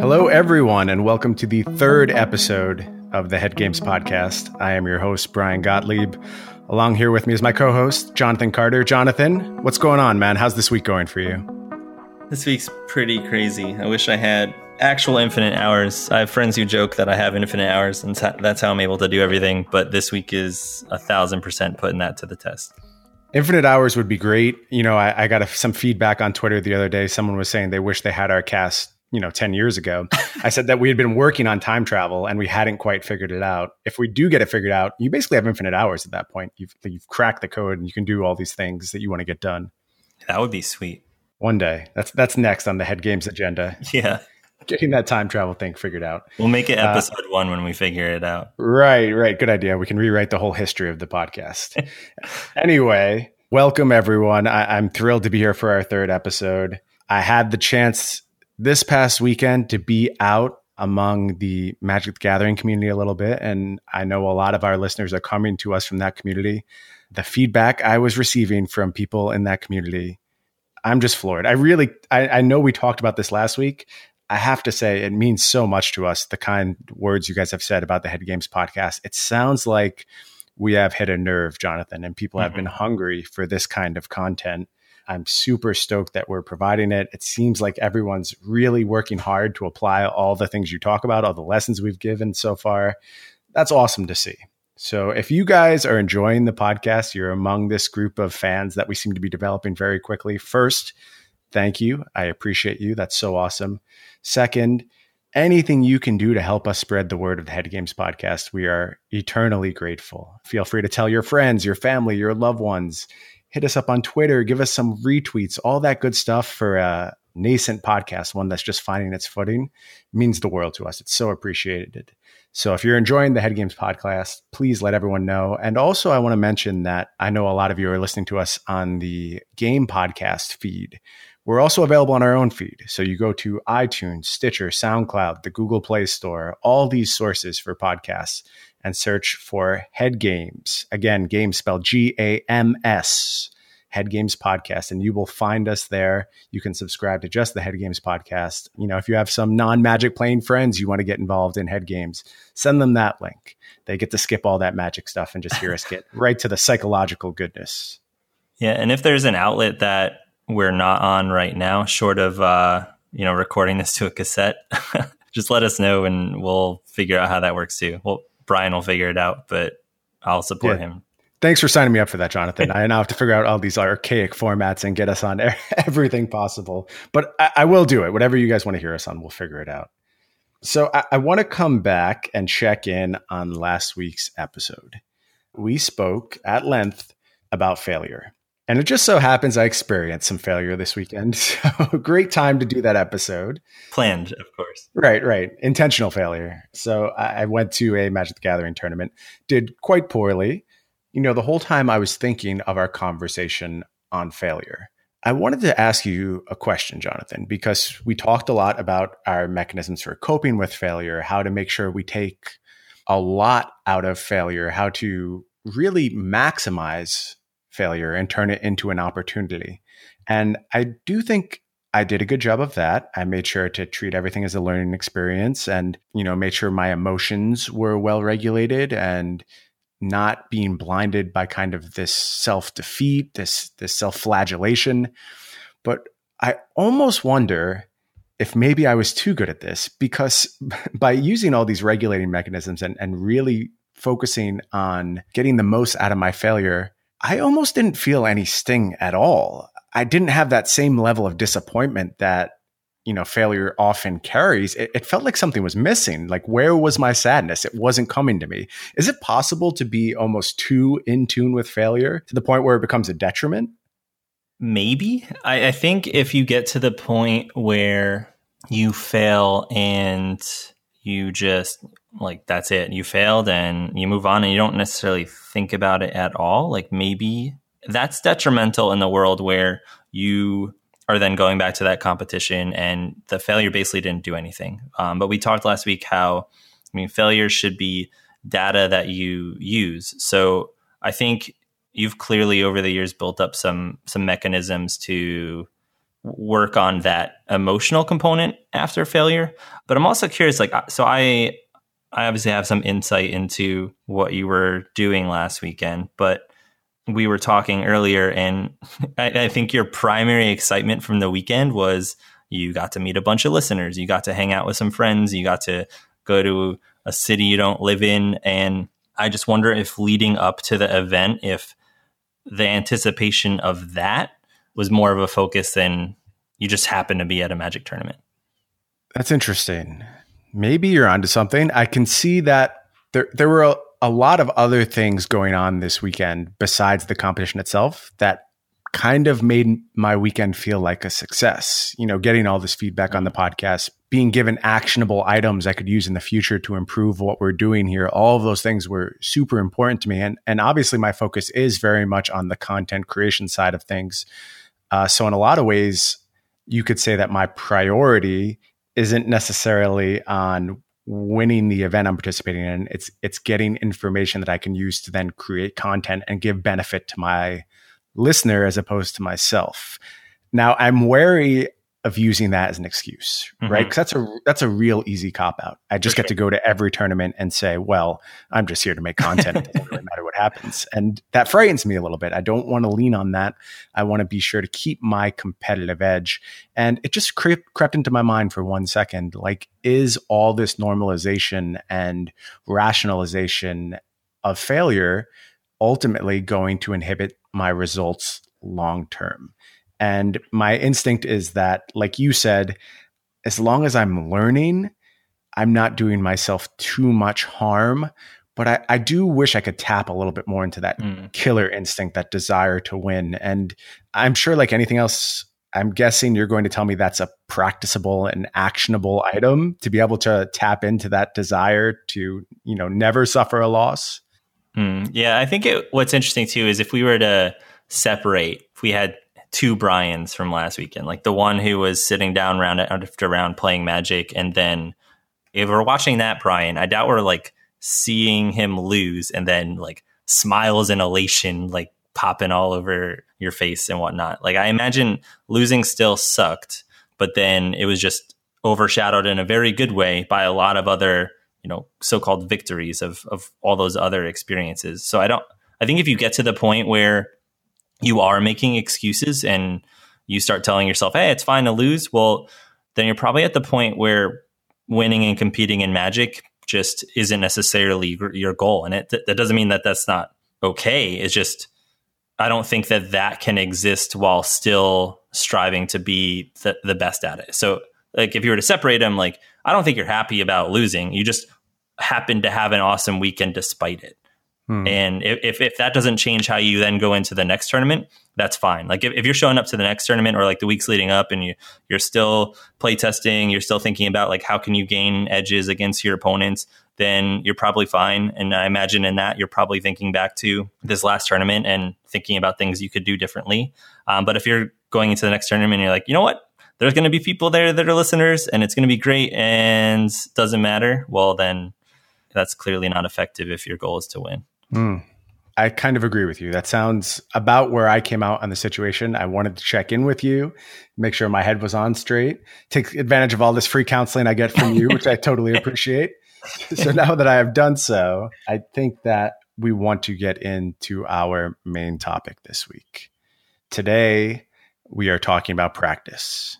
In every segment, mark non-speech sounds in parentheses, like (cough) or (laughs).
Hello, everyone, and welcome to the third episode of the Head Games podcast. I am your host, Brian Gottlieb. Along here with me is my co host, Jonathan Carter. Jonathan, what's going on, man? How's this week going for you? This week's pretty crazy. I wish I had actual infinite hours. I have friends who joke that I have infinite hours, and that's how I'm able to do everything. But this week is a thousand percent putting that to the test. Infinite hours would be great. You know, I, I got a, some feedback on Twitter the other day. Someone was saying they wish they had our cast you know 10 years ago (laughs) i said that we had been working on time travel and we hadn't quite figured it out if we do get it figured out you basically have infinite hours at that point you've, you've cracked the code and you can do all these things that you want to get done that would be sweet one day that's that's next on the head games agenda (laughs) yeah getting that time travel thing figured out we'll make it uh, episode uh, one when we figure it out right right good idea we can rewrite the whole history of the podcast (laughs) anyway welcome everyone I, i'm thrilled to be here for our third episode i had the chance this past weekend to be out among the Magic the Gathering community a little bit. And I know a lot of our listeners are coming to us from that community. The feedback I was receiving from people in that community, I'm just floored. I really, I, I know we talked about this last week. I have to say, it means so much to us, the kind words you guys have said about the Head Games podcast. It sounds like we have hit a nerve, Jonathan, and people mm-hmm. have been hungry for this kind of content. I'm super stoked that we're providing it. It seems like everyone's really working hard to apply all the things you talk about, all the lessons we've given so far. That's awesome to see. So, if you guys are enjoying the podcast, you're among this group of fans that we seem to be developing very quickly. First, thank you. I appreciate you. That's so awesome. Second, anything you can do to help us spread the word of the Head Games podcast, we are eternally grateful. Feel free to tell your friends, your family, your loved ones hit us up on Twitter, give us some retweets, all that good stuff for a nascent podcast, one that's just finding its footing, means the world to us. It's so appreciated. So if you're enjoying the Head Games podcast, please let everyone know. And also, I want to mention that I know a lot of you are listening to us on the game podcast feed. We're also available on our own feed. So you go to iTunes, Stitcher, SoundCloud, the Google Play Store, all these sources for podcasts and search for Head Games. Again, games spelled G A M S. Head Games Podcast, and you will find us there. You can subscribe to just the Head Games Podcast. You know, if you have some non magic playing friends you want to get involved in Head Games, send them that link. They get to skip all that magic stuff and just hear us get (laughs) right to the psychological goodness. Yeah. And if there's an outlet that we're not on right now, short of, uh, you know, recording this to a cassette, (laughs) just let us know and we'll figure out how that works too. Well, Brian will figure it out, but I'll support yeah. him. Thanks for signing me up for that, Jonathan. (laughs) I now have to figure out all these archaic formats and get us on (laughs) everything possible. But I, I, will do it. Whatever you guys want to hear us on, we'll figure it out. So I, I want to come back and check in on last week's episode. We spoke at length about failure. And it just so happens I experienced some failure this weekend. (laughs) So great time to do that episode. Planned, of course. Right, right. Intentional failure. So I went to a Magic the Gathering tournament, did quite poorly. You know, the whole time I was thinking of our conversation on failure. I wanted to ask you a question, Jonathan, because we talked a lot about our mechanisms for coping with failure, how to make sure we take a lot out of failure, how to really maximize failure and turn it into an opportunity. And I do think I did a good job of that. I made sure to treat everything as a learning experience and, you know, made sure my emotions were well regulated and not being blinded by kind of this self-defeat, this this self-flagellation. But I almost wonder if maybe I was too good at this because (laughs) by using all these regulating mechanisms and, and really focusing on getting the most out of my failure, I almost didn't feel any sting at all. I didn't have that same level of disappointment that you know failure often carries. It, it, felt like something was missing. Like where was my sadness? It wasn't coming to me. Is it possible to be almost too in tune with failure to the point where it becomes a detriment? Maybe. I, I think if you get to the point where you fail and you just like that's it. You failed and you move on and you don't necessarily think about it at all. Like maybe that's detrimental in the world where you are then going back to that competition and the failure basically didn't do anything. Um, but we talked last week how i mean failure should be data that you use. So i think you've clearly over the years built up some some mechanisms to work on that emotional component after failure. But I'm also curious, like, uh, so I I obviously have some insight into what you were doing last weekend, but we were talking earlier, and (laughs) I, I, think your primary excitement from the weekend was you got to meet a bunch of listeners, you got to hang out with some friends, you got to go to a city you don't live in. And I just wonder if leading up to the event, if the anticipation of that was more of a focus than you just happen to be at a magic tournament. That's interesting. Maybe you're onto something. I can see that there there were a, a lot of other things going on this weekend besides the competition itself that kind of made my weekend feel like a success. You know, getting all this feedback on the podcast, being given actionable items I could use in the future to improve what we're doing here. All of those things were super important to me. And, and obviously, my focus is very much on the content creation side of things. Uh, so, in a lot of ways, you could say that my priority isn't necessarily on winning the event I'm participating in. It's it's getting information that I can use to then create content and give benefit to my listener as opposed to myself. Now I'm wary of using that as an excuse, mm-hmm. right? Because that's a that's a real easy cop out. I just get to go to every tournament and say, "Well, I'm just here to make content. It doesn't really matter what happens," and that frightens me a little bit. I don't want to lean on that. I want to be sure to keep my competitive edge. And it just crept crept into my mind for one second. Like, is all this normalization and rationalization of failure ultimately going to inhibit my results long term? And my instinct is that, like you said, as long as I'm learning, I'm not doing myself too much harm. But I, I do wish I could tap a little bit more into that mm. killer instinct, that desire to win. And I'm sure, like anything else, I'm guessing you're going to tell me that's a practicable and actionable item to be able to tap into that desire to, you know, never suffer a loss. Mm. Yeah, I think it, what's interesting too is if we were to separate, if we had two Brians from last weekend, like the one who was sitting down round after round playing Magic, and then if we're watching that Brian, I doubt we're like seeing him lose and then like smiles and elation like popping all over your face and whatnot. Like I imagine losing still sucked, but then it was just overshadowed in a very good way by a lot of other, you know, so-called victories of of all those other experiences. So I don't I think if you get to the point where you are making excuses and you start telling yourself, hey, it's fine to lose, well, then you're probably at the point where winning and competing in magic just isn't necessarily your goal. And it, that doesn't mean that that's not okay. It's just, I don't think that that can exist while still striving to be the, the best at it. So, like, if you were to separate them, like, I don't think you're happy about losing. You just happen to have an awesome weekend despite it. Hmm. And if, if that doesn't change how you then go into the next tournament, that's fine. Like if, if you're showing up to the next tournament or like the weeks leading up and you, you're still play testing, you're still thinking about like how can you gain edges against your opponents, then you're probably fine. And I imagine in that you're probably thinking back to this last tournament and thinking about things you could do differently. Um, but if you're going into the next tournament and you're like, you know what? There's going to be people there that are listeners and it's going to be great and doesn't matter. Well, then that's clearly not effective if your goal is to win. Mm. I kind of agree with you. That sounds about where I came out on the situation. I wanted to check in with you, make sure my head was on straight, take advantage of all this free counseling I get from you, which I totally (laughs) appreciate. So now that I have done so, I think that we want to get into our main topic this week. Today, we are talking about practice,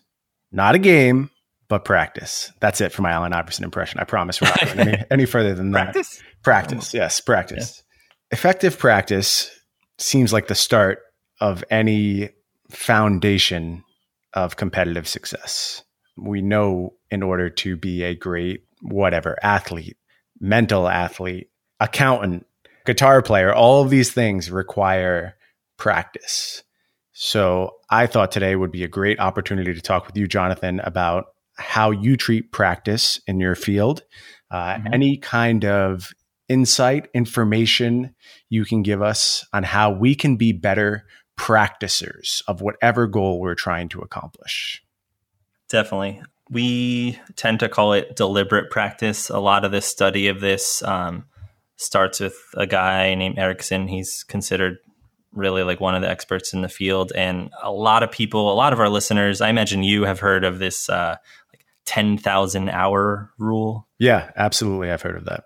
not a game, but practice. That's it for my Allen Iverson impression. I promise we're not going (laughs) any, any further than practice? that. Practice. Yes, practice. Effective practice seems like the start of any foundation of competitive success. We know in order to be a great whatever athlete, mental athlete, accountant, guitar player, all of these things require practice. So I thought today would be a great opportunity to talk with you, Jonathan, about how you treat practice in your field, uh, mm-hmm. any kind of insight, information you can give us on how we can be better practicers of whatever goal we're trying to accomplish. Definitely. We tend to call it deliberate practice. A lot of this study of this um, starts with a guy named Ericsson. He's considered really like one of the experts in the field. And a lot of people, a lot of our listeners, I imagine you have heard of this uh, like 10,000 hour rule. Yeah, absolutely. I've heard of that.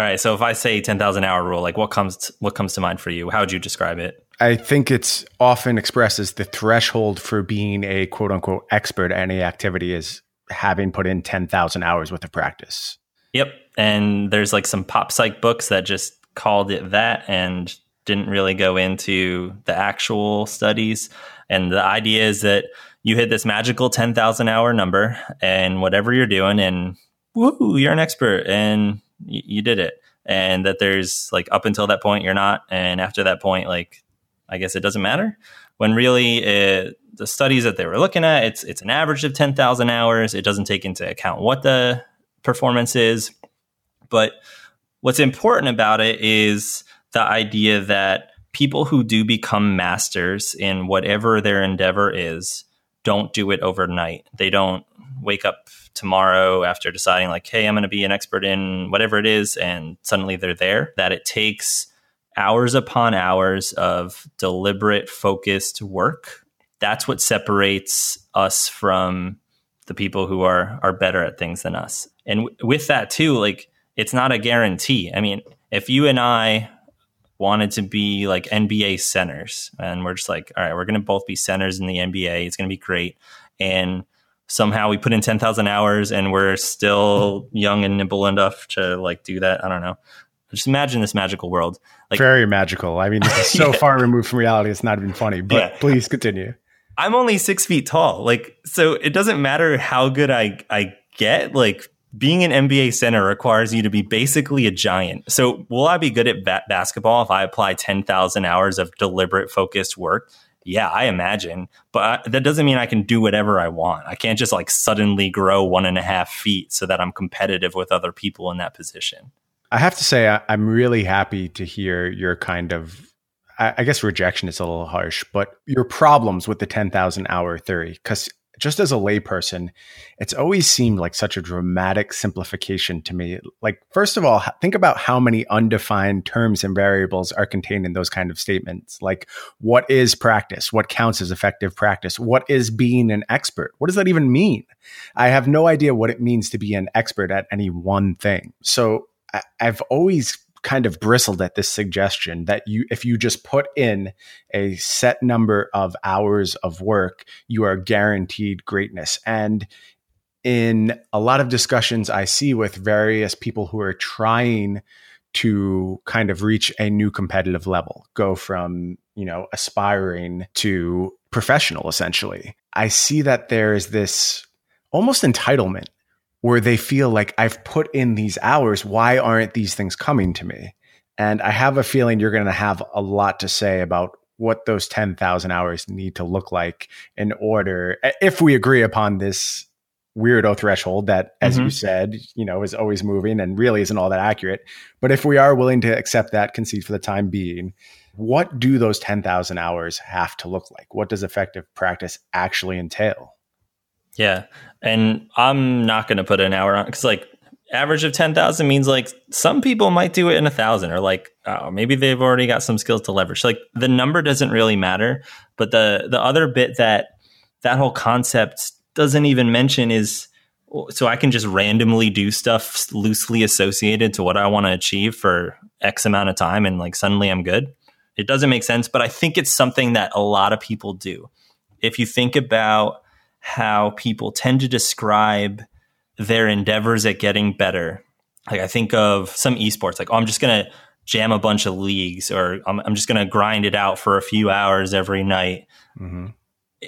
All right. So if I say 10,000 hour rule, like what comes, to, what comes to mind for you? How would you describe it? I think it's often expressed as the threshold for being a quote unquote expert at any activity is having put in 10,000 hours worth of practice. Yep. And there's like some pop psych books that just called it that and didn't really go into the actual studies. And the idea is that you hit this magical 10,000 hour number and whatever you're doing, and woo, you're an expert and y- you did it. And that there's like up until that point, you're not. And after that point, like, I guess it doesn't matter. When really it, the studies that they were looking at, it's it's an average of 10,000 hours. It doesn't take into account what the performance is. But what's important about it is the idea that people who do become masters in whatever their endeavor is don't do it overnight. They don't wake up tomorrow after deciding, like, hey, I'm going to be an expert in whatever it is, and suddenly they're there. That it takes hours upon hours of deliberate, focused work. That's what separates us from the people who are are better at things than us. And w- with that too, like it's not a guarantee. I mean, if you and I wanted to be like NBA centers, and we're just like, all right, we're going to both be centers in the NBA. It's going to be great. And somehow we put in 10,000 hours and we're still young and nimble enough to like do that. I don't know. Just imagine this magical world. Like very magical. I mean, this is so (laughs) yeah. far removed from reality. It's not even funny, but yeah. please continue. I'm only six feet tall. Like, so it doesn't matter how good I, I get. Like, being an NBA center requires you to be basically a giant. So, will I be good at ba- basketball if I apply 10,000 hours of deliberate, focused work? Yeah, I imagine. But that doesn't mean I can do whatever I want. I can't just like suddenly grow one and a half feet so that I'm competitive with other people in that position. I have to say, I'm really happy to hear your kind of I guess rejection is a little harsh, but your problems with the 10,000 hour theory, because just as a layperson, it's always seemed like such a dramatic simplification to me. Like, first of all, think about how many undefined terms and variables are contained in those kind of statements. Like, what is practice? What counts as effective practice? What is being an expert? What does that even mean? I have no idea what it means to be an expert at any one thing. So I've always kind of bristled at this suggestion that you if you just put in a set number of hours of work you are guaranteed greatness. And in a lot of discussions i see with various people who are trying to kind of reach a new competitive level go from you know aspiring to professional essentially i see that there is this almost entitlement where they feel like I've put in these hours. Why aren't these things coming to me? And I have a feeling you're going to have a lot to say about what those 10,000 hours need to look like in order, if we agree upon this weirdo threshold that, as mm-hmm. you said, you know, is always moving and really isn't all that accurate. But if we are willing to accept that concede for the time being, what do those 10,000 hours have to look like? What does effective practice actually entail? Yeah. And I'm not going to put an hour on because, like, average of 10,000 means like some people might do it in a thousand or like oh, maybe they've already got some skills to leverage. Like, the number doesn't really matter. But the, the other bit that that whole concept doesn't even mention is so I can just randomly do stuff loosely associated to what I want to achieve for X amount of time and like suddenly I'm good. It doesn't make sense, but I think it's something that a lot of people do. If you think about how people tend to describe their endeavors at getting better. Like I think of some esports, like, oh, I'm just going to jam a bunch of leagues or I'm, I'm just going to grind it out for a few hours every night. Mm-hmm.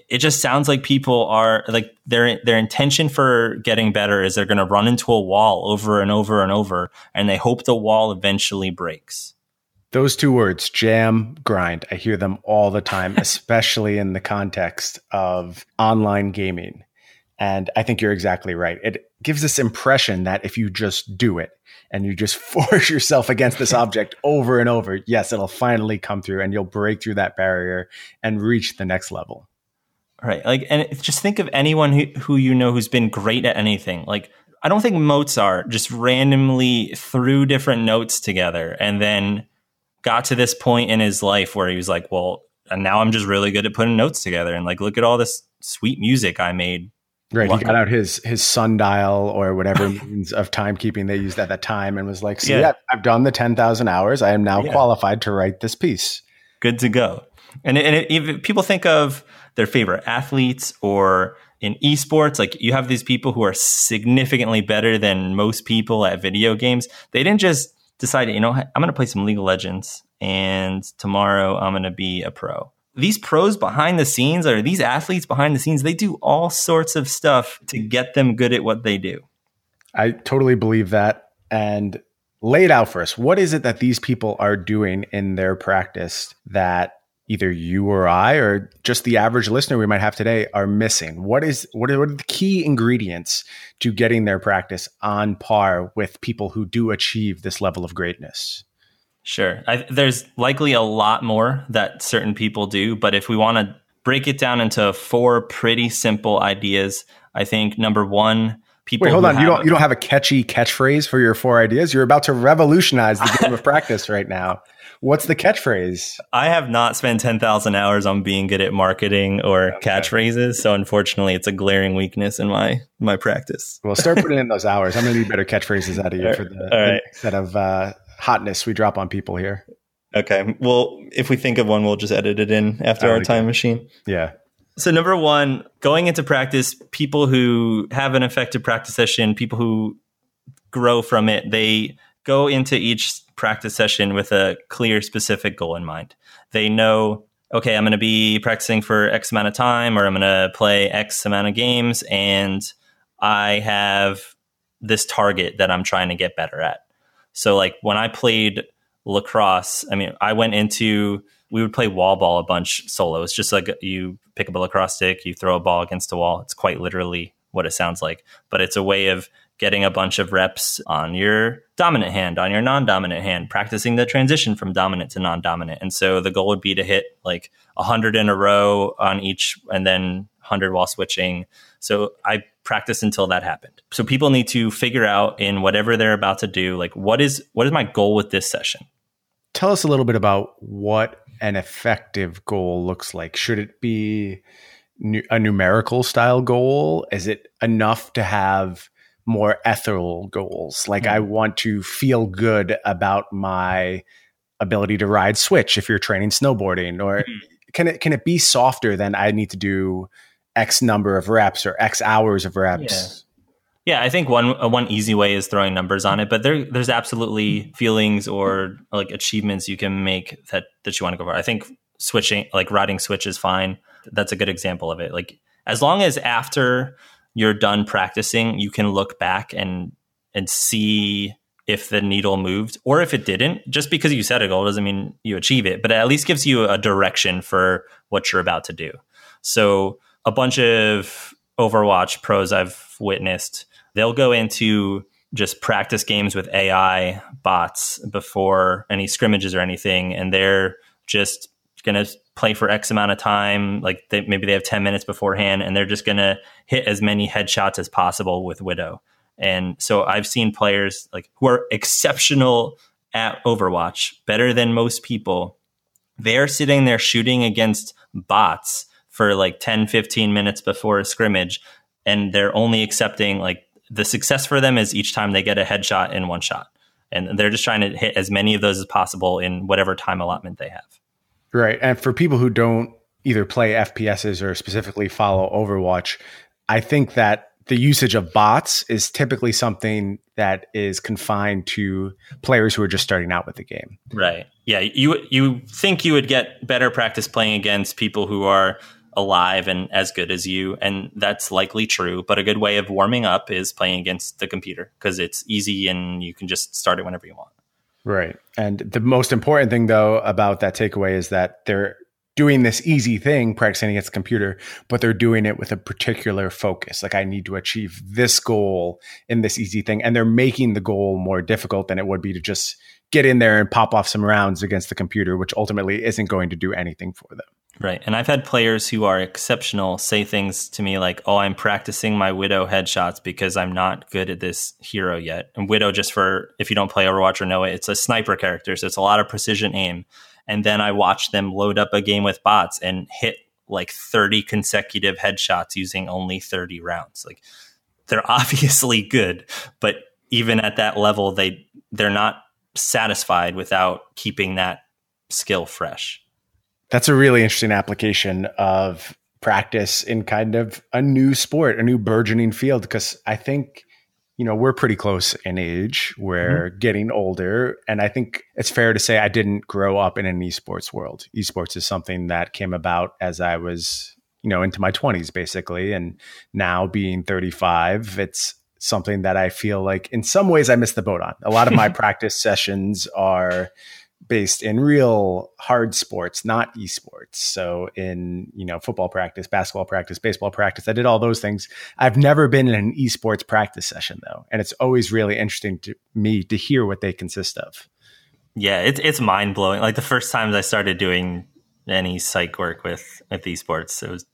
It just sounds like people are like their their intention for getting better is they're going to run into a wall over and over and over, and they hope the wall eventually breaks. Those two words, jam, grind, I hear them all the time, (laughs) especially in the context of online gaming. And I think you're exactly right. It gives this impression that if you just do it and you just (laughs) force yourself against this (laughs) object over and over, yes, it'll finally come through and you'll break through that barrier and reach the next level. Right. Like, and just think of anyone who, who you know who's been great at anything. Like, I don't think Mozart just randomly threw different notes together and then got to this point in his life where he was like, well, and now I'm just really good at putting notes together and like, look at all this sweet music I made. Right. He got out his his sundial or whatever (laughs) means of timekeeping they used at that time and was like, "See, yeah. yeah I've done the ten thousand hours. I am now yeah. qualified to write this piece. Good to go." And, and it, if people think of their favorite athletes or in esports, like you have these people who are significantly better than most people at video games. They didn't just decide, you know, I'm going to play some League of Legends and tomorrow I'm going to be a pro. These pros behind the scenes or these athletes behind the scenes, they do all sorts of stuff to get them good at what they do. I totally believe that. And lay it out for us. What is it that these people are doing in their practice that either you or I or just the average listener we might have today are missing? What is what are, what are the key ingredients to getting their practice on par with people who do achieve this level of greatness? Sure. I, there's likely a lot more that certain people do, but if we want to break it down into four pretty simple ideas, I think number one, people. Wait, hold on. You don't you don't have a catchy catchphrase for your four ideas. You're about to revolutionize the game of practice right now. What's the catchphrase? I have not spent 10,000 hours on being good at marketing or okay. catchphrases. So unfortunately, it's a glaring weakness in my my practice. Well, start putting in those hours. I'm going to need better catchphrases out of you (laughs) for the, right. the set of uh, hotness we drop on people here. Okay. Well, if we think of one, we'll just edit it in after our time machine. Yeah. So, number one, going into practice, people who have an effective practice session, people who grow from it, they go into each practice session with a clear, specific goal in mind. They know, okay, I'm going to be practicing for X amount of time, or I'm going to play X amount of games, and I have this target that I'm trying to get better at. So, like when I played lacrosse, I mean, I went into we would play wall ball a bunch solo. It's just like you pick up a lacrosse stick, you throw a ball against a wall. It's quite literally what it sounds like, but it's a way of getting a bunch of reps on your dominant hand, on your non dominant hand, practicing the transition from dominant to non dominant. And so the goal would be to hit like 100 in a row on each and then 100 while switching. So I practiced until that happened. So people need to figure out in whatever they're about to do, like what is what is my goal with this session? Tell us a little bit about what an effective goal looks like. Should it be a numerical style goal? Is it enough to have more ethereal goals. Like mm-hmm. I want to feel good about my ability to ride switch if you're training snowboarding or mm-hmm. can it can it be softer than I need to do X number of reps or X hours of reps? Yeah. yeah I think one uh, one easy way is throwing numbers on it, but there there's absolutely feelings or like achievements you can make that that you want to go for. I think switching like riding switch is fine. That's a good example of it. Like as long as after you're done practicing, you can look back and and see if the needle moved or if it didn't. Just because you set a goal doesn't mean you achieve it, but it at least gives you a direction for what you're about to do. So a bunch of Overwatch pros I've witnessed, they'll go into just practice games with AI bots before any scrimmages or anything, and they're just going to play for X amount of time. Like they, maybe they have 10 minutes beforehand and they're just going to hit as many headshots as possible with Widow. And so I've seen players like who are exceptional at Overwatch, better than most people. They're sitting there shooting against bots for like 10, 15 minutes before a scrimmage. And they're only accepting like the success for them is each time they get a headshot in one shot. And they're just trying to hit as many of those as possible in whatever time allotment they have. Right. And for people who don't either play FPSs or specifically follow Overwatch, I think that the usage of bots is typically something that is confined to players who are just starting out with the game. Right. Yeah, you you think you would get better practice playing against people who are alive and as good as you and that's likely true, but a good way of warming up is playing against the computer because it's easy and you can just start it whenever you want. Right. And the most important thing, though, about that takeaway is that they're doing this easy thing, practicing against the computer, but they're doing it with a particular focus. Like, I need to achieve this goal in this easy thing. And they're making the goal more difficult than it would be to just get in there and pop off some rounds against the computer, which ultimately isn't going to do anything for them. Right. And I've had players who are exceptional say things to me like, oh, I'm practicing my Widow headshots because I'm not good at this hero yet. And Widow, just for if you don't play Overwatch or know it, it's a sniper character. So it's a lot of precision aim. And then I watch them load up a game with bots and hit like 30 consecutive headshots using only 30 rounds. Like they're (laughs) obviously good, but even at that level, they they're not satisfied without keeping that skill fresh. That's a really interesting application of practice in kind of a new sport, a new burgeoning field. Because I think, you know, we're pretty close in age. We're mm-hmm. getting older. And I think it's fair to say I didn't grow up in an esports world. Esports is something that came about as I was, you know, into my 20s, basically. And now being 35, it's something that I feel like in some ways I missed the boat on. A lot of my (laughs) practice sessions are based in real hard sports, not esports. So in, you know, football practice, basketball practice, baseball practice, I did all those things. I've never been in an esports practice session though. And it's always really interesting to me to hear what they consist of. Yeah, it's it's mind blowing. Like the first times I started doing any psych work with with esports, it was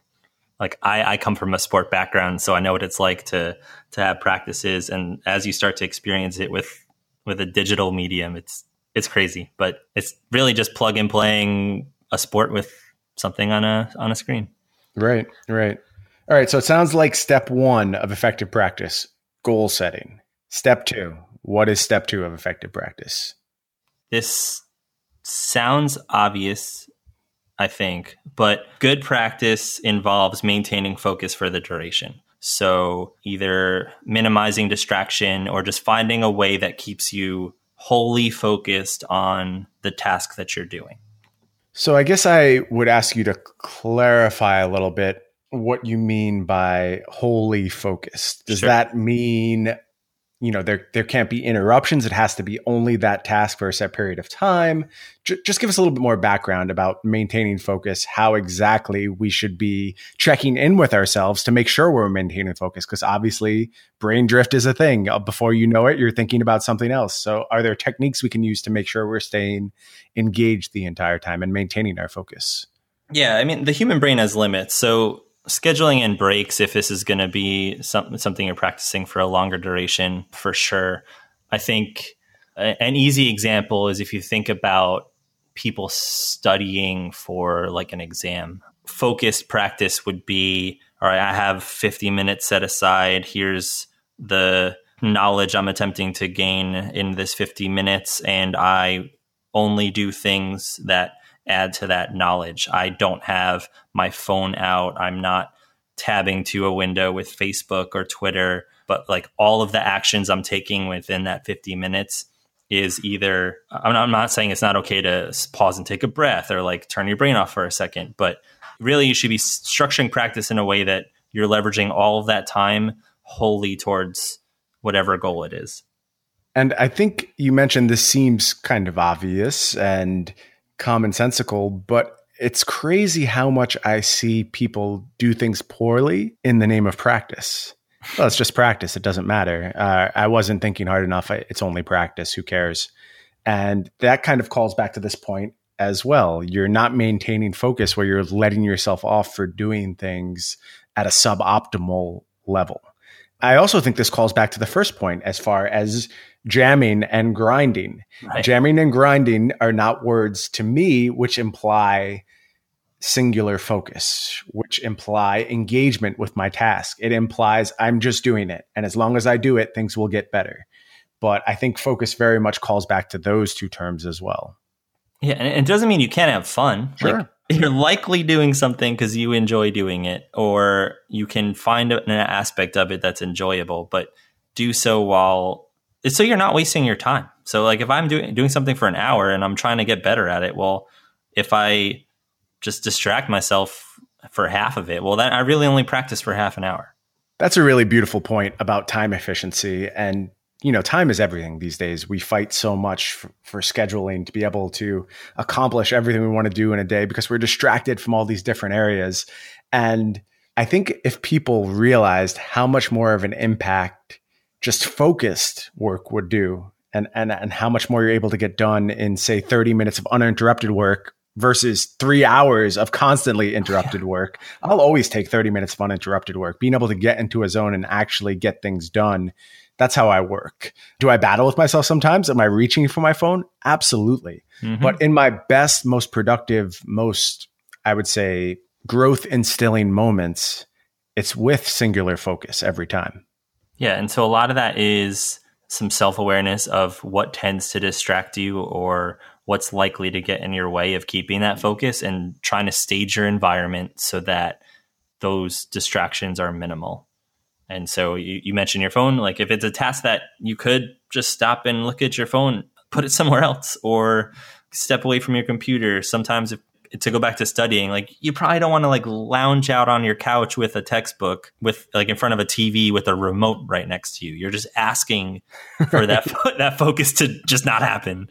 like I, I come from a sport background, so I know what it's like to to have practices. And as you start to experience it with with a digital medium, it's it's crazy, but it's really just plug in playing a sport with something on a on a screen. Right, right. All right, so it sounds like step 1 of effective practice, goal setting. Step 2, what is step 2 of effective practice? This sounds obvious, I think, but good practice involves maintaining focus for the duration. So either minimizing distraction or just finding a way that keeps you wholly focused on the task that you're doing. So I guess I would ask you to clarify a little bit what you mean by wholly focused. Does sure. that mean you know there there can't be interruptions. It has to be only that task for a set period of time. J- just give us a little bit more background about maintaining focus how exactly we should be checking in with ourselves to make sure we're maintaining focus because obviously brain drift is a thing. Uh, before you know it you're thinking about something else. So are there techniques we can use to make sure we're staying engaged the entire time and maintaining our focus? Yeah i mean the human brain has limits. So scheduling in breaks if this is going to be some, something you're practicing for a longer duration for sure. I think a, an easy example is if you think about people studying for like an exam. Focused practice would be all right i have 50 minutes set aside. Here's the knowledge i'm attempting to gain in this 50 minutes and i only do things that add to that knowledge. I don't have my phone out. I'm not tabbing to a window with Facebook or Twitter, but like all of the actions I'm taking within that 50 minutes is either I'm not, I'm not saying it's not okay to pause and take a breath or like turn your brain off for a second, but really you should be structuring practice in a way that you're leveraging all of that time wholly towards whatever goal it is. And I think you mentioned this seems kind of obvious and commonsensical, but it's crazy how much I see people do things poorly in the name of practice. Well, it's just practice. It doesn't matter. Uh, I wasn't thinking hard enough. It's only practice. Who cares? And that kind of calls back to this point as well. You're not maintaining focus where you're letting yourself off for doing things at a suboptimal level. I also think this calls back to the first point as far as jamming and grinding. Right. Jamming and grinding are not words to me which imply singular focus, which imply engagement with my task. It implies I'm just doing it. And as long as I do it, things will get better. But I think focus very much calls back to those two terms as well. Yeah. And it doesn't mean you can't have fun. Sure. Like, you're likely doing something because you enjoy doing it, or you can find an aspect of it that's enjoyable, but do so while so you're not wasting your time. So like if I'm doing doing something for an hour and I'm trying to get better at it, well, if I just distract myself for half of it, well, then I really only practice for half an hour. That's a really beautiful point about time efficiency and you know, time is everything these days. We fight so much for, for, scheduling to be able to accomplish everything we want to do in a day because we're distracted from all these different areas. And I think if people realized how much more of an impact just focused work would do and, and, and how much more you're able to get done in say 30 minutes of uninterrupted work versus three hours of constantly (laughs) interrupted work. I'll always take 30 minutes of uninterrupted work. Being able to get into a zone and actually get things done. That's how I work. Do I battle with myself sometimes? Am I reaching for my phone? Absolutely. Mm-hmm. But in my best, most productive, most, I would say, growth instilling moments, it's with singular focus every time. Yeah. And so a lot of that is some self awareness of what tends to distract you or what's likely to get in your way of keeping that focus and trying to stage your environment so that those distractions are minimal. And so you, you mentioned your phone. Like if it's a task that you could just stop and look at your phone, put it somewhere else or step away from your computer. Sometimes if to go back to studying, like you probably don't want to like lounge out on your couch with a textbook with like in front of a TV with a remote right next to you. You're just asking (laughs) for that that focus to just not happen.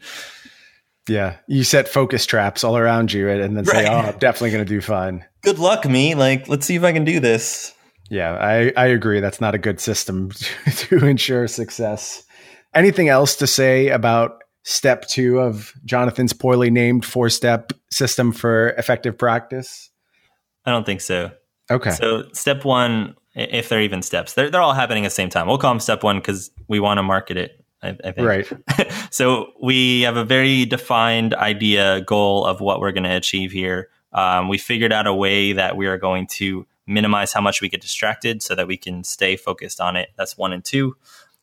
Yeah, you set focus traps all around you, and then say, right. "Oh, I'm definitely going to do fine." Good luck, me. Like, let's see if I can do this. Yeah, I I agree. That's not a good system to, (laughs) to ensure success. Anything else to say about step two of Jonathan's poorly named four step system for effective practice? I don't think so. Okay. So step one, if they're even steps, they're, they're all happening at the same time. We'll call them step one because we want to market it. I, I think. Right. (laughs) so we have a very defined idea, goal of what we're going to achieve here. Um, we figured out a way that we are going to minimize how much we get distracted so that we can stay focused on it. That's one and two.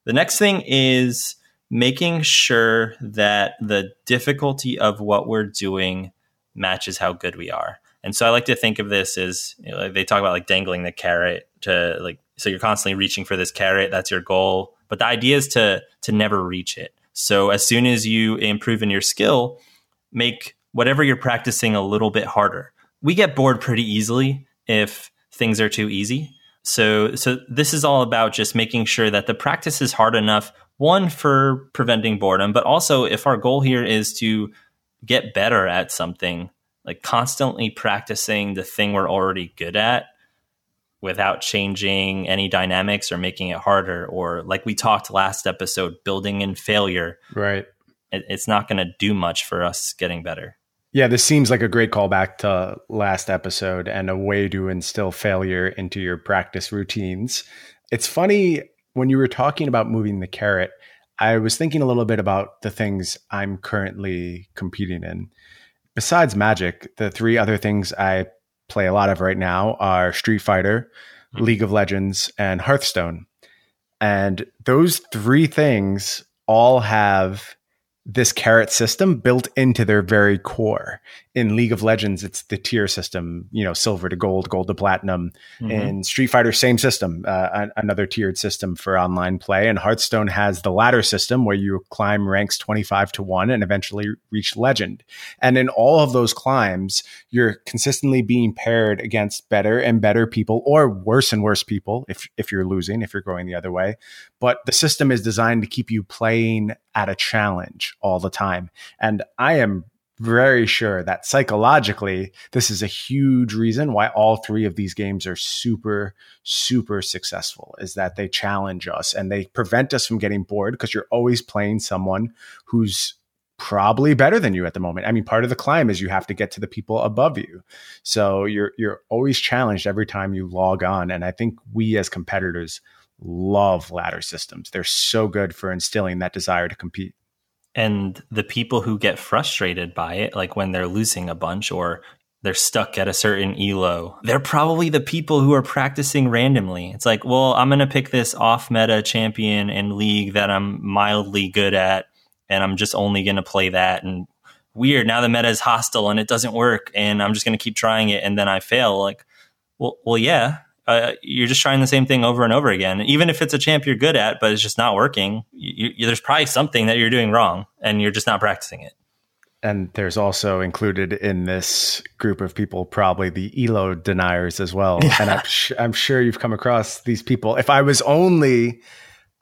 The next thing is making sure that the difficulty of what we're doing matches how good we are. And so I like to think of this as you know, they talk about like dangling the carrot to like so you're constantly reaching for this carrot that's your goal, but the idea is to to never reach it. So as soon as you improve in your skill, make whatever you're practicing a little bit harder. We get bored pretty easily if things are too easy. So so this is all about just making sure that the practice is hard enough one for preventing boredom, but also if our goal here is to get better at something, like constantly practicing the thing we're already good at without changing any dynamics or making it harder, or like we talked last episode, building in failure. Right. It, it's not going to do much for us getting better. Yeah, this seems like a great callback to last episode and a way to instill failure into your practice routines. It's funny when you were talking about moving the carrot, I was thinking a little bit about the things I'm currently competing in. Besides Magic, the three other things I play a lot of right now are Street Fighter, mm-hmm. League of Legends, and Hearthstone. And those three things all have this carrot system built into their very core. In League of Legends, it's the tier system, you know, silver to gold, gold to platinum. Mm-hmm. In Street Fighter, same system, uh, another tiered system for online play. And Hearthstone has the ladder system where you climb ranks 25 to 1 and eventually reach legend. And in all of those climbs, you're consistently being paired against better and better people or worse and worse people if, if you're losing, if you're going the other way. But the system is designed to keep you playing at a challenge all the time. And I am very sure that psychologically, this is a huge reason why all three of these games are super, super successful is that they challenge us and they prevent us from getting bored because you're always playing someone who's probably better than you at the moment. I mean, part of the climb is you have to get to the people above you. So you're you're always challenged every time you log on. And I think we as competitors love ladder systems. They're so good for instilling that desire to compete. And the people who get frustrated by it like when they're losing a bunch or they're stuck at a certain elo they're probably the people who are practicing randomly. It's like well i'm going to pick this off meta champion in league that i'm mildly good at and i'm just only going to play that. And weird now the meta is hostile and it doesn't work and i'm just going to keep trying it and then i fail. Like well well yeah uh, you're just trying the same thing over and over again. Even if it's a champ you're good at, but it's just not working, you, you, there's probably something that you're doing wrong and you're just not practicing it. And there's also included in this group of people probably the Elo deniers as well. (laughs) Yeah. And I'm, sh- I'm sure you've come across these people. If I was only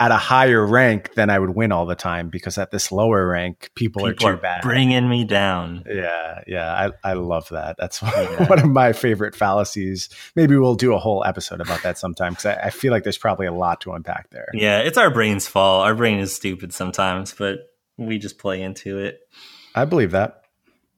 at a higher rank, then I would win all the time because at this lower rank, people, people are too are bad. Bringing me down. Yeah, yeah, I, I love that. That's (laughs) one, yeah. one of my favorite fallacies. Maybe we'll do a whole episode about that sometime because I, I feel like there's probably a lot to unpack there. Yeah, it's our brain's fault. Our brain is stupid sometimes, but we just play into it. I believe that.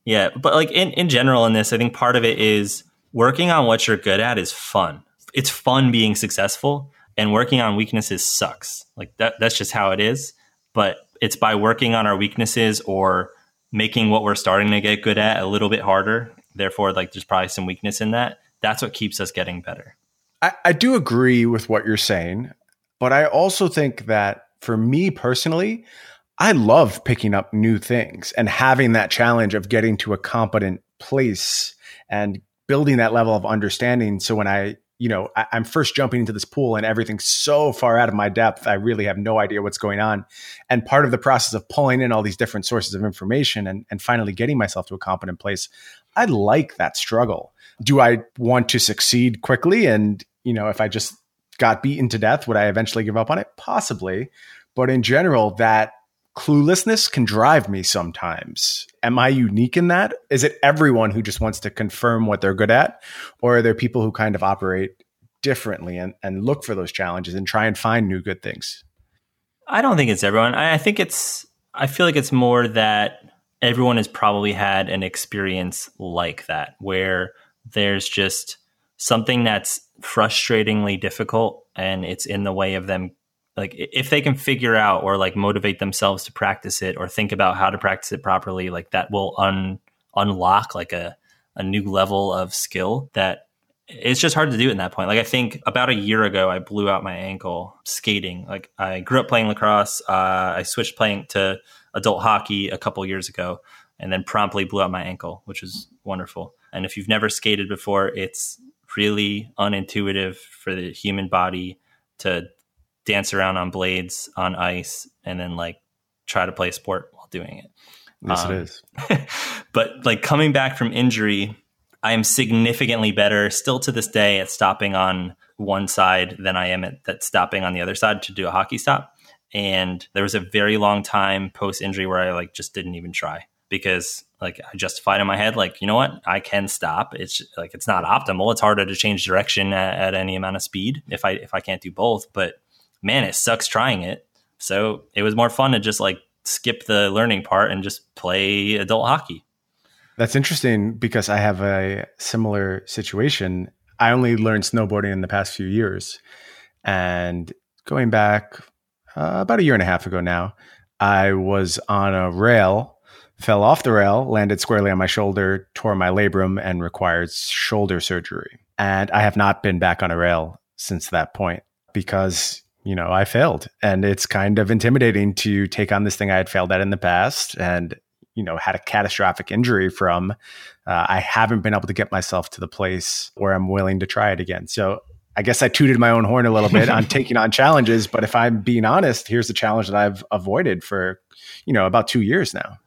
Yeah, but like in, in general in this, I think part of it is working on what you're good at is fun. It's fun being successful and working on weaknesses sucks. Like that that's just how it is. But it's by working on our weaknesses or making what we're starting to get good at a little bit harder. Therefore, like there's probably some weakness in that. That's what keeps us getting better. I, I do agree with what you're saying, but I also think that for me personally, I love picking up new things and having that challenge of getting to a competent place and building that level of understanding. So when I, you know, I, am first jumping into this pool and everything's so far out of my depth, I really have no idea what's going on. And part of the process of pulling in all these different sources of information and, and finally getting myself to a competent place, I like that struggle. Do I want to succeed quickly? And, you know, if I just got beaten to death, would I eventually give up on it? Possibly. But in general, that cluelessness can drive me sometimes. Am I unique in that? Is it everyone who just wants to confirm what they're good at? Or are there people who kind of operate differently and, and look for those challenges and try and find new good things? I don't think it's everyone. I think it's, I feel like it's more that everyone has probably had an experience like that where there's just something that's frustratingly difficult and it's in the way of them like if they can figure out or like motivate themselves to practice it or think about how to practice it properly like that will un unlock like a a new level of skill that it's just hard to do at that point. Like i think about a year ago i blew out my ankle skating. Like i grew up playing lacrosse. Uh, i switched playing to adult hockey a couple years ago and then promptly blew out my ankle which is wonderful. And if you've never skated before it's really unintuitive for the human body to dance around on blades on ice and then like try to play a sport while doing it. Yes, um, it is. (laughs) but like coming back from injury, I am significantly better still to this day at stopping on one side than I am at that stopping on the other side to do a hockey stop. And there was a very long time post injury where I like just didn't even try because like I justified in my head, like, you know what, I can stop. It's like it's not optimal. It's harder to change direction at, at any amount of speed if I if I can't do both. But man, it sucks trying it. So it was more fun to just like skip the learning part and just play adult hockey. That's interesting because I have a similar situation. I only learned snowboarding in the past few years. And going back uh, about a year and a half ago now, I was on a rail, fell off the rail, landed squarely on my shoulder, tore my labrum, and required shoulder surgery. And I have not been back on a rail since that point because you know, I failed. And it's kind of intimidating to take on this thing I had failed at in the past and, you know, had a catastrophic injury from. Uh, I haven't been able to get myself to the place where I'm willing to try it again. So I guess I tooted my own horn a little bit on (laughs) taking on challenges. But if I'm being honest, here's the challenge that I've avoided for, you know, about two years now.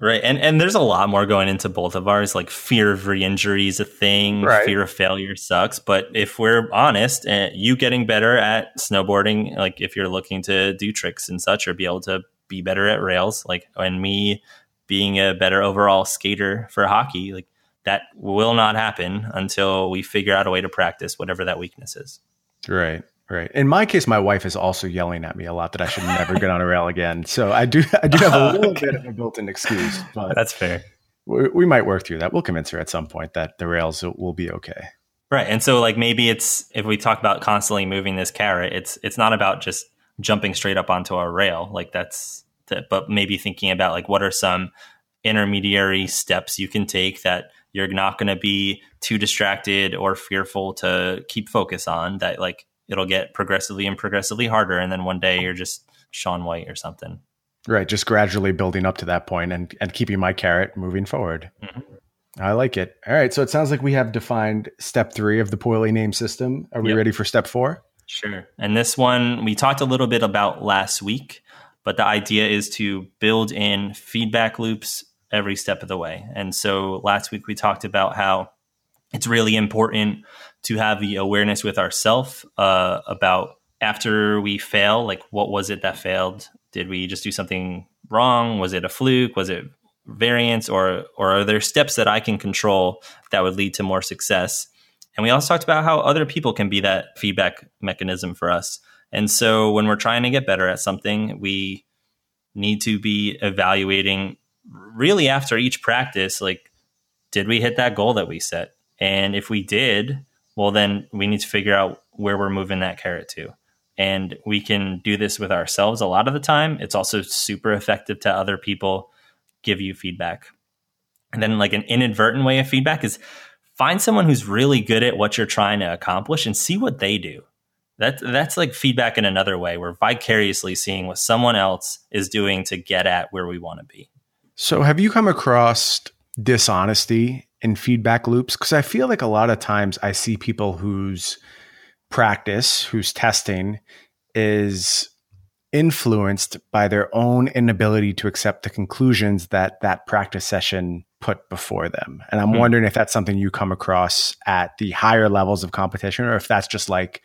Right. And and there's a lot more going into both of ours. Like fear of re-injury is a thing. Right. Fear of failure sucks. But if we're honest, uh, you getting better at snowboarding, like if you're looking to do tricks and such or be able to be better at rails, like and me being a better overall skater for hockey, like that will not happen until we figure out a way to practice whatever that weakness is. Right. Right. In my case, my wife is also yelling at me a lot that I should never get on a rail again. So I do, I do have a (laughs) little okay. bit of a built-in excuse, but that's fair. We, we, might work through that. We'll convince her at some point that the rails will be okay. Right. And so, like, maybe it's if we talk about constantly moving this carrot, it's it's not about just jumping straight up onto a rail. Like that's, the, but maybe thinking about like what are some intermediary steps you can take that you're not going to be too distracted or fearful to keep focus on that like it'll get progressively and progressively harder, and then one day you're just Shaun White or something. Right, just gradually building up to that point and and keeping my carrot moving forward. Mm-hmm. I like it. All right, so it sounds like we have defined step three of the poorly named system. Are we yep. ready for step four? Sure. And this one we talked a little bit about last week, but the idea is to build in feedback loops every step of the way. And so last week we talked about how it's really important to have the awareness with ourselves uh, about after we fail, like what was it that failed? Did we just do something wrong? Was it a fluke? Was it variance? Or or are there steps that I can control that would lead to more success? And we also talked about how other people can be that feedback mechanism for us. And so when we're trying to get better at something, we need to be evaluating really after each practice, like, did we hit that goal that we set? And if we did, well, then we need to figure out where we're moving that carrot to. And we can do this with ourselves a lot of the time. It's also super effective to other people give you feedback. And then, like, an inadvertent way of feedback is find someone who's really good at what you're trying to accomplish and see what they do. That, that's like feedback in another way. We're vicariously seeing what someone else is doing to get at where we want to be. So, have you come across dishonesty in feedback loops? Because I feel like a lot of times I see people whose practice, whose testing is influenced by their own inability to accept the conclusions that that practice session put before them. And I'm mm-hmm. wondering if that's something you come across at the higher levels of competition or if that's just like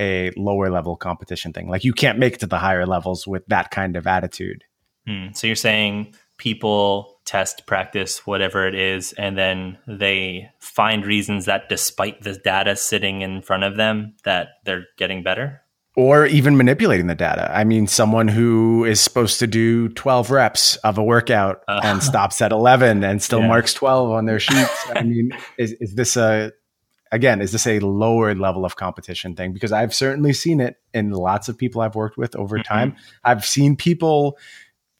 a lower level competition thing. Like you can't make it to the higher levels with that kind of attitude. Hmm. So you're saying people test, practice, whatever it is, and then they find reasons that despite the data sitting in front of them that they're getting better? Or even manipulating the data. I mean, someone who is supposed to do 12 reps of a workout uh, and stops at 11 and still yeah. marks 12 on their sheets. I mean, is, is this a again, is this a lower level of competition thing? Because I've certainly seen it in lots of people I've worked with over mm-hmm. time. I've seen people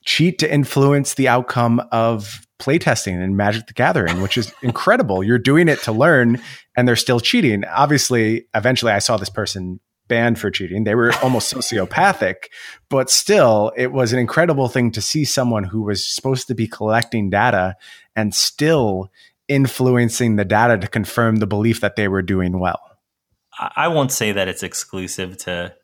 cheat to influence the outcome of playtesting and Magic the Gathering, which is (laughs) incredible. You're doing it to learn and they're still cheating. Obviously, eventually I saw this person banned for cheating. They were almost (laughs) sociopathic, but still, it was an incredible thing to see someone who was supposed to be collecting data and still influencing the data to confirm the belief that they were doing well? I won't say that it's exclusive to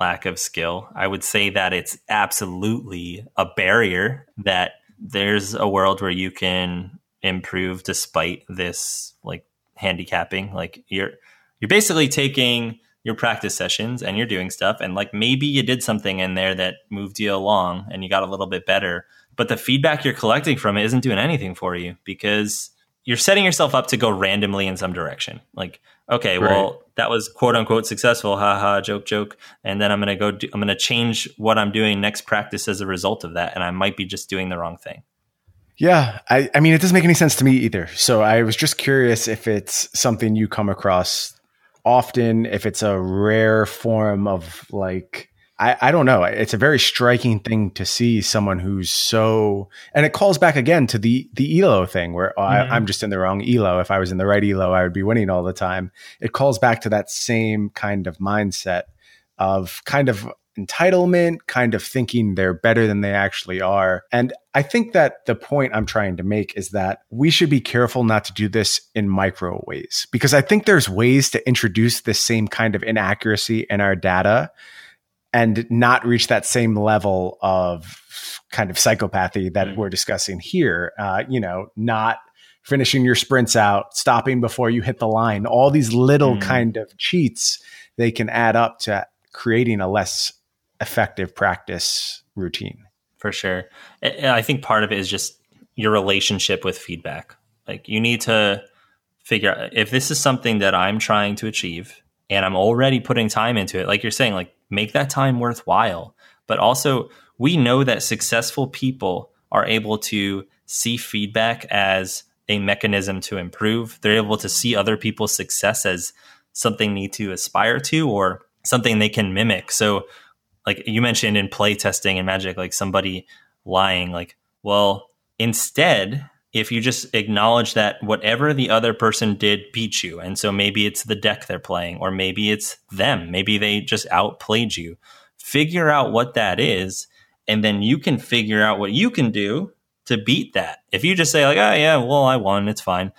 lack of skill. I would say that it's absolutely a barrier that there's a world where you can improve despite this like handicapping. Like you're you're basically taking your practice sessions and you're doing stuff and like maybe you did something in there that moved you along and you got a little bit better, but the feedback you're collecting from it isn't doing anything for you because you're setting yourself up to go randomly in some direction. Like, okay, right. well, that was quote unquote successful, haha, joke, joke. And then I'm going to go, do, I'm going to change what I'm doing next practice as a result of that. And I might be just doing the wrong thing. Yeah. I, I mean, it doesn't make any sense to me either. So I was just curious if it's something you come across often, if it's a rare form of like, I, I don't know. It's a very striking thing to see someone who's so, and it calls back again to the the elo thing where oh, mm-hmm. I, I'm just in the wrong elo. If I was in the right elo, I would be winning all the time. It calls back to that same kind of mindset of kind of entitlement, kind of thinking they're better than they actually are. And I think that the point I'm trying to make is that we should be careful not to do this in micro ways because I think there's ways to introduce this same kind of inaccuracy in our data and not reach that same level of kind of psychopathy that mm. we're discussing here. Uh, you know, not finishing your sprints out, stopping before you hit the line, all these little mm. kind of cheats, they can add up to creating a less effective practice routine. For sure. I think part of it is just your relationship with feedback. Like you need to figure out if this is something that I'm trying to achieve and I'm already putting time into it, like you're saying, like make that time worthwhile. But also, we know that successful people are able to see feedback as a mechanism to improve. They're able to see other people's success as something they need to aspire to or something they can mimic. So, like you mentioned in play testing and magic, like somebody lying, like, well, instead, if you just acknowledge that whatever the other person did beat you, and so maybe it's the deck they're playing, or maybe it's them, maybe they just outplayed you, figure out what that is, and then you can figure out what you can do to beat that. If you just say like, "Oh yeah, well I won, it's fine,"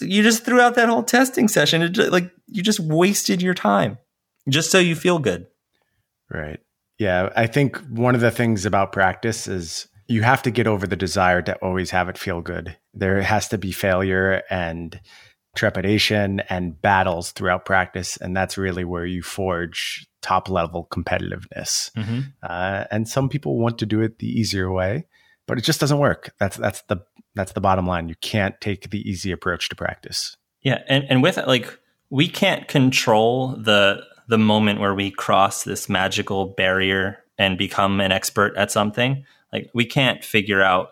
you just threw out that whole testing session. It like you just wasted your time just so you feel good. Right. Yeah, I think one of the things about practice is you have to get over the desire to always have it feel good. There has to be failure and trepidation and battles throughout practice. And that's really where you forge top level competitiveness. Mm-hmm. Uh, and some people want to do it the easier way, but it just doesn't work. That's, that's the, that's the bottom line. You can't take the easy approach to practice. Yeah. And, and with it, like, we can't control the, the moment where we cross this magical barrier and become an expert at something like we can't figure out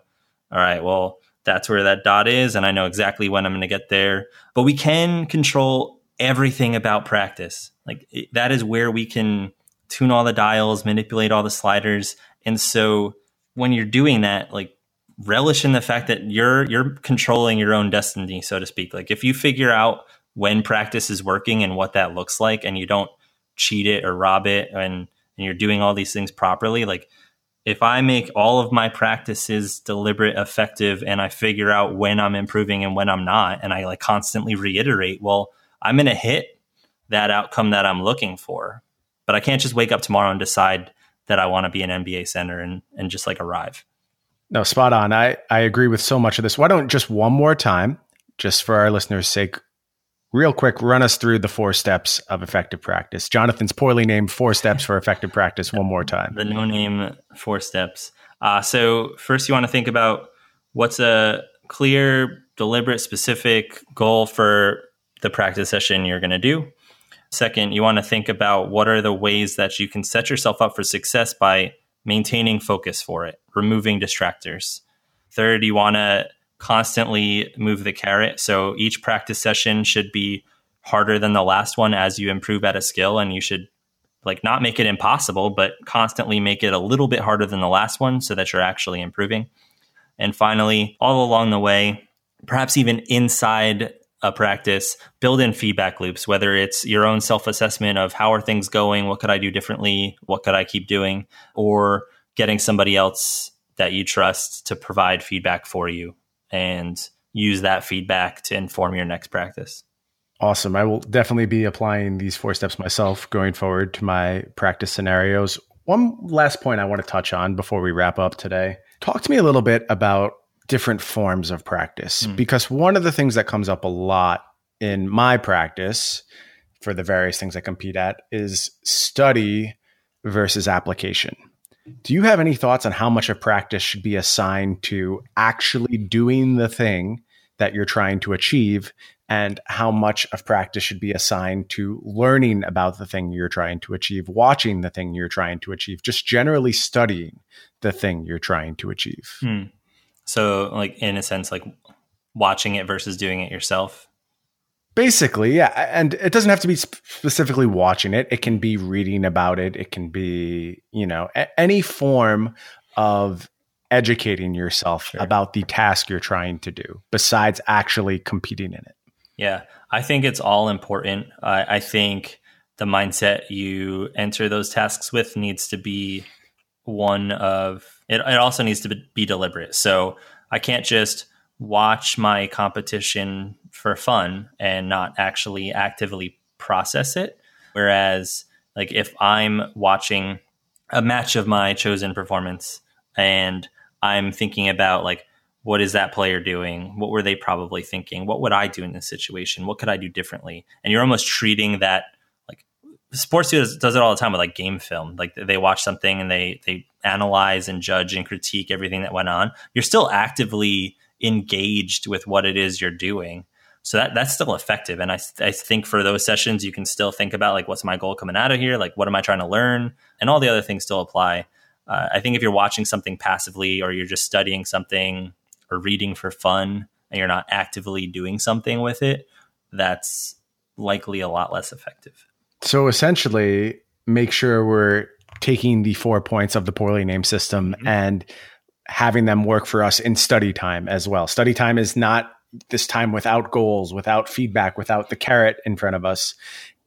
all right, well, that's where that dot is, and I know exactly when I'm going to get there. But we can control everything about practice. Like it, that is where we can tune all the dials, manipulate all the sliders. And so when you're doing that, like relish in the fact that you're you're controlling your own destiny, so to speak. Like if you figure out when practice is working and what that looks like and you don't cheat it or rob it and, and you're doing all these things properly, like if I make all of my practices deliberate, effective, and I figure out when I'm improving and when I'm not, and I like constantly reiterate, well, I'm going to hit that outcome that I'm looking for. But I can't just wake up tomorrow and decide that I want to be an NBA center and, and just like arrive. No, spot on. I, I agree with so much of this. Why don't just one more time, just for our listeners' sake, real quick, run us through the four steps of effective practice. Jonathan's poorly named four steps for effective practice one more time. The no name four steps. Uh, so, first, you want to think about what's a clear, deliberate, specific goal for the practice session you're going to do. Second, you want to think about what are the ways that you can set yourself up for success by maintaining focus for it, removing distractors. Third, you want to constantly move the carrot. So each practice session should be harder than the last one as you improve at a skill and you should like not make it impossible, but constantly make it a little bit harder than the last one so that you're actually improving. And finally, all along the way, perhaps even inside a practice, build in feedback loops, whether it's your own self assessment of how are things going, what could I do differently, what could I keep doing, or getting somebody else that you trust to provide feedback for you and use that feedback to inform your next practice. Awesome. I will definitely be applying these four steps myself going forward to my practice scenarios. One last point I want to touch on before we wrap up today. Talk to me a little bit about different forms of practice mm. because one of the things that comes up a lot in my practice for the various things I compete at is study versus application. Do you have any thoughts on how much of practice should be assigned to actually doing the thing that you're trying to achieve and how much of practice should be assigned to learning about the thing you're trying to achieve, watching the thing you're trying to achieve, just generally studying the thing you're trying to achieve? Hmm. So, like, in a sense, like watching it versus doing it yourself? Basically, yeah. And it doesn't have to be specifically watching it. It can be reading about it. It can be, you know, a- any form of educating yourself sure. about the task you're trying to do besides actually competing in it. Yeah. I think it's all important. I, I think the mindset you enter those tasks with needs to be one of it, it also needs to be deliberate. So I can't just watch my competition for fun and not actually actively process it. Whereas, like, if I'm watching a match of my chosen performance and I'm thinking about, like, what is that player doing? What were they probably thinking? What would I do in this situation? What could I do differently? And you're almost treating that like sports does, does it all the time with like game film. Like they watch something and they they analyze and judge and critique everything that went on. You're still actively engaged with what it is you're doing. So that that's still effective. And I, I think for those sessions, you can still think about like, what's my goal coming out of here? Like, what am I trying to learn? And all the other things still apply. Uh, I think if you're watching something passively or you're just studying something or reading for fun and you're not actively doing something with it, that's likely a lot less effective. So essentially, make sure we're taking the four points of the poorly named system mm-hmm. and having them work for us in study time as well. Study time is not this time without goals, without feedback, without the carrot in front of us.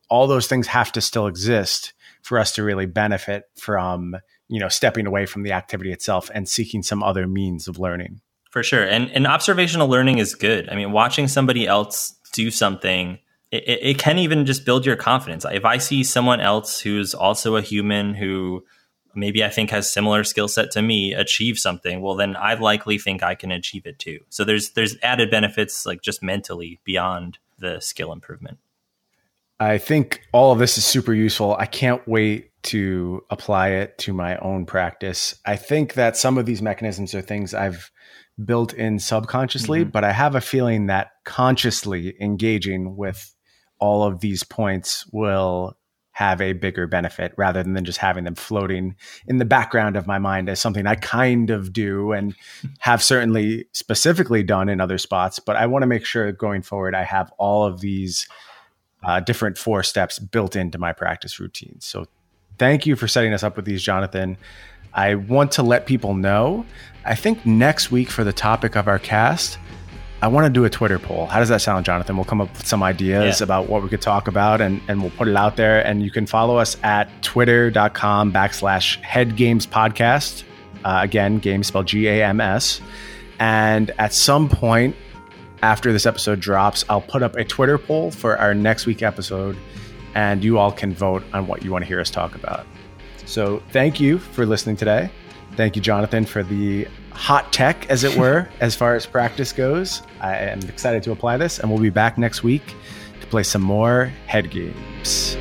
All those things have to still exist for us to really benefit from, you know, stepping away from the activity itself and seeking some other means of learning. For sure. And and observational learning is good. I mean, watching somebody else do something it, it, can even just build your confidence. If I see someone else who's also a human who maybe I think has similar skill set to me achieve something, well then I likely think I can achieve it too. So there's there's added benefits like just mentally beyond the skill improvement. I think all of this is super useful. I can't wait to apply it to my own practice. I think that some of these mechanisms are things I've built in subconsciously, mm-hmm. but I have a feeling that consciously engaging with all of these points will have a bigger benefit rather than just having them floating in the background of my mind as something I kind of do and (laughs) have certainly specifically done in other spots. But I want to make sure going forward I have all of these uh, different four steps built into my practice routine. So thank you for setting us up with these, Jonathan. I want to let people know. I think next week for the topic of our cast, I want to do a Twitter poll. How does that sound, Jonathan? We'll come up with some ideas yeah. about what we could talk about and, and we'll put it out there. And you can follow us at twitter.com backslash head games podcast. Uh, again, games spelled G A M S. And at some point after this episode drops, I'll put up a Twitter poll for our next week episode and you all can vote on what you want to hear us talk about. So thank you for listening today. Thank you, Jonathan, for the hot tech, as it were, (laughs) as far as practice goes. I am excited to apply this, and we'll be back next week to play some more head games.